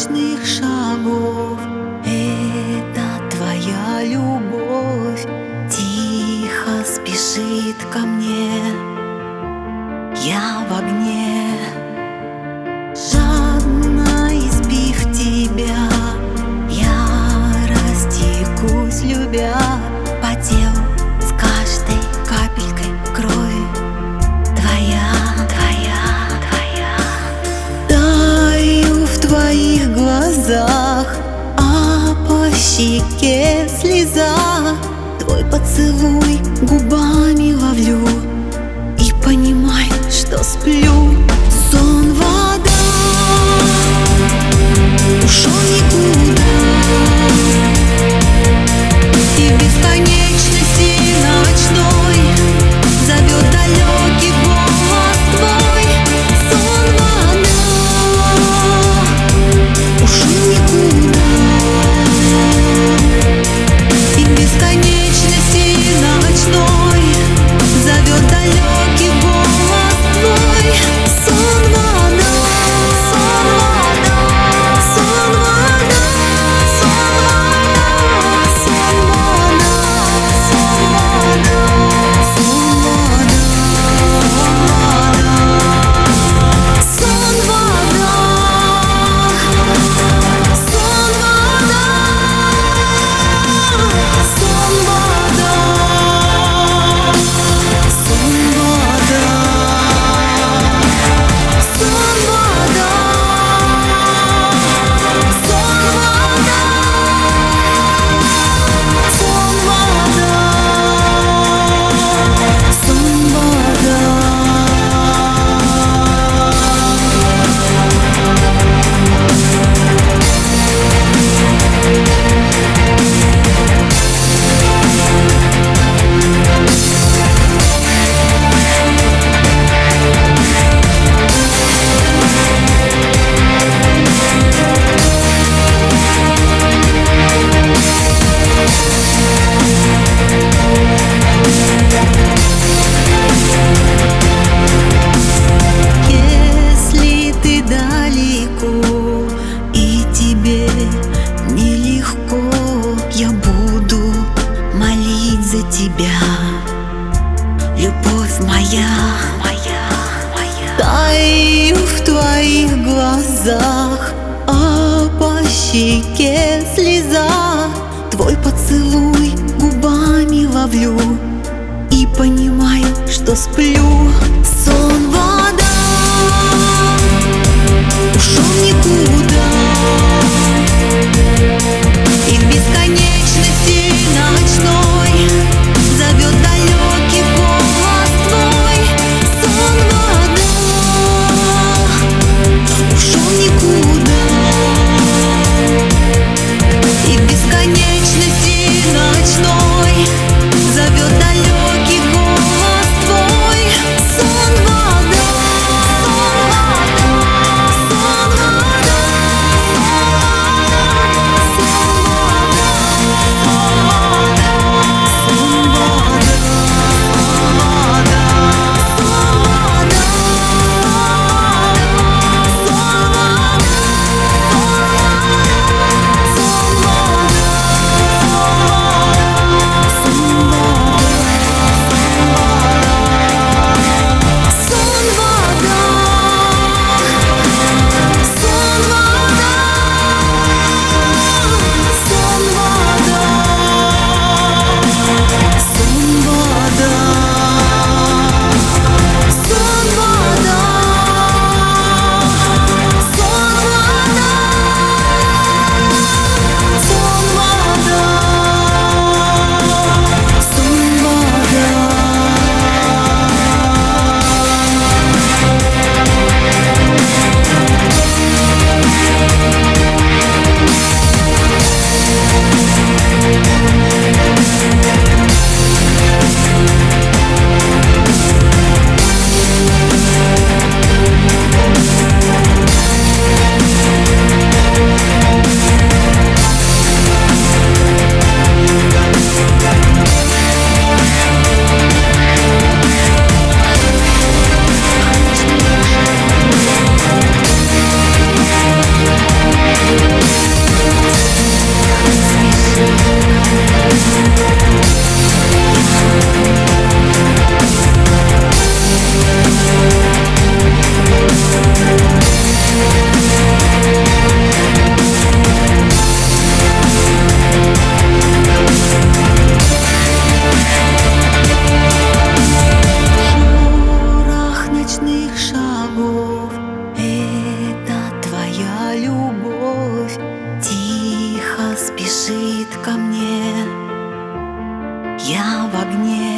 ночных шагов. Это твоя любовь. Тихо спешит ко мне. Я в огне. Жадно избив тебя Я растекусь, любя глазах А по щеке слеза. Твой поцелуй губами ловлю И понимаю, что сплю. Сон вода Ушел тебя, любовь моя, моя, моя. Таю в твоих глазах, а по щеке слеза, твой поцелуй губами ловлю и понимаю, что сплю сон во ко мне, я в огне.